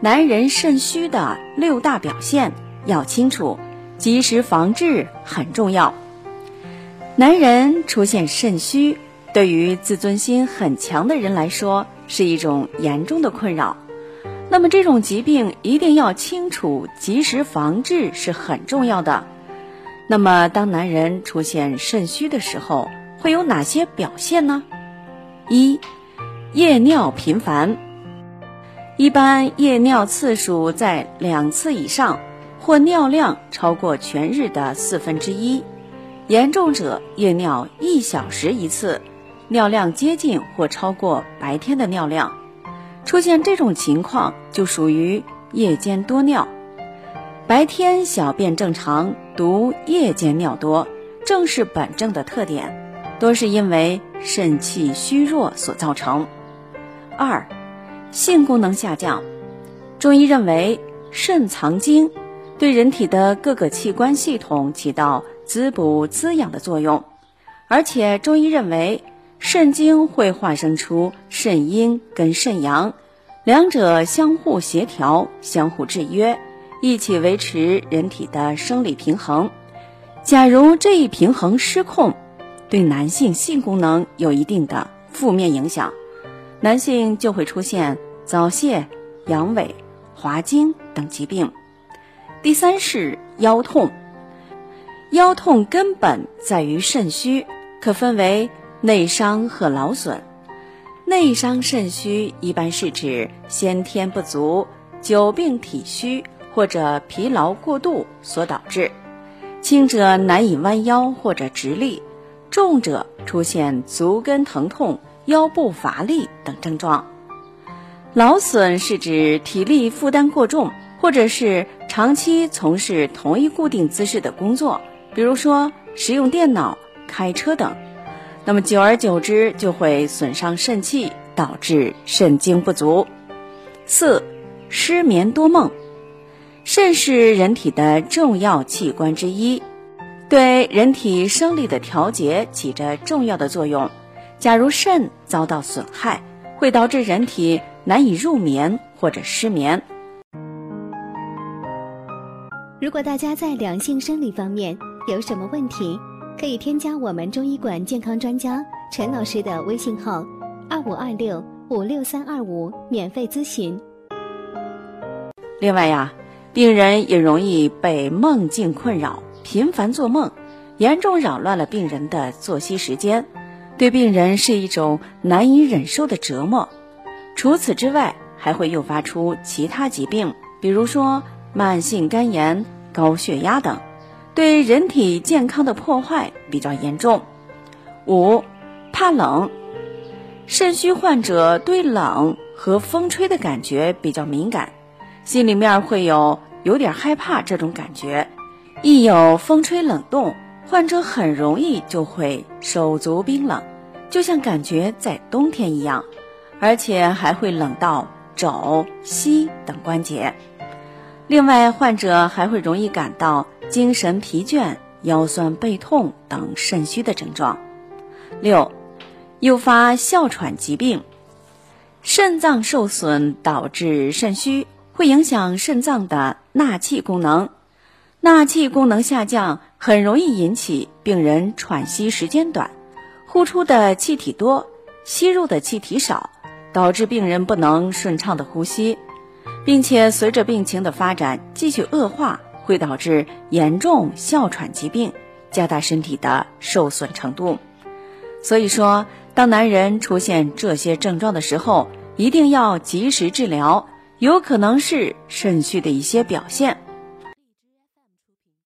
男人肾虚的六大表现要清楚，及时防治很重要。男人出现肾虚，对于自尊心很强的人来说是一种严重的困扰。那么这种疾病一定要清楚，及时防治是很重要的。那么当男人出现肾虚的时候，会有哪些表现呢？一、夜尿频繁，一般夜尿次数在两次以上，或尿量超过全日的四分之一。严重者夜尿一小时一次，尿量接近或超过白天的尿量。出现这种情况就属于夜间多尿。白天小便正常，独夜间尿多，正是本症的特点，多是因为肾气虚弱所造成。二，性功能下降。中医认为肾藏精，对人体的各个器官系统起到。滋补滋养的作用，而且中医认为肾精会化生出肾阴跟肾阳，两者相互协调、相互制约，一起维持人体的生理平衡。假如这一平衡失控，对男性性功能有一定的负面影响，男性就会出现早泄、阳痿、滑精等疾病。第三是腰痛。腰痛根本在于肾虚，可分为内伤和劳损。内伤肾虚一般是指先天不足、久病体虚或者疲劳过度所导致，轻者难以弯腰或者直立，重者出现足跟疼痛、腰部乏力等症状。劳损是指体力负担过重，或者是长期从事同一固定姿势的工作。比如说使用电脑、开车等，那么久而久之就会损伤肾气，导致肾精不足。四、失眠多梦。肾是人体的重要器官之一，对人体生理的调节起着重要的作用。假如肾遭到损害，会导致人体难以入眠或者失眠。如果大家在两性生理方面，有什么问题，可以添加我们中医馆健康专家陈老师的微信号：二五二六五六三二五，免费咨询。另外呀，病人也容易被梦境困扰，频繁做梦，严重扰乱了病人的作息时间，对病人是一种难以忍受的折磨。除此之外，还会诱发出其他疾病，比如说慢性肝炎、高血压等。对人体健康的破坏比较严重。五，怕冷，肾虚患者对冷和风吹的感觉比较敏感，心里面会有有点害怕这种感觉。一有风吹冷冻，患者很容易就会手足冰冷，就像感觉在冬天一样，而且还会冷到肘、膝等关节。另外，患者还会容易感到。精神疲倦、腰酸背痛等肾虚的症状。六，诱发哮喘疾病。肾脏受损导致肾虚，会影响肾脏的纳气功能。纳气功能下降，很容易引起病人喘息时间短，呼出的气体多，吸入的气体少，导致病人不能顺畅的呼吸，并且随着病情的发展继续恶化。会导致严重哮喘疾病，加大身体的受损程度。所以说，当男人出现这些症状的时候，一定要及时治疗，有可能是肾虚的一些表现。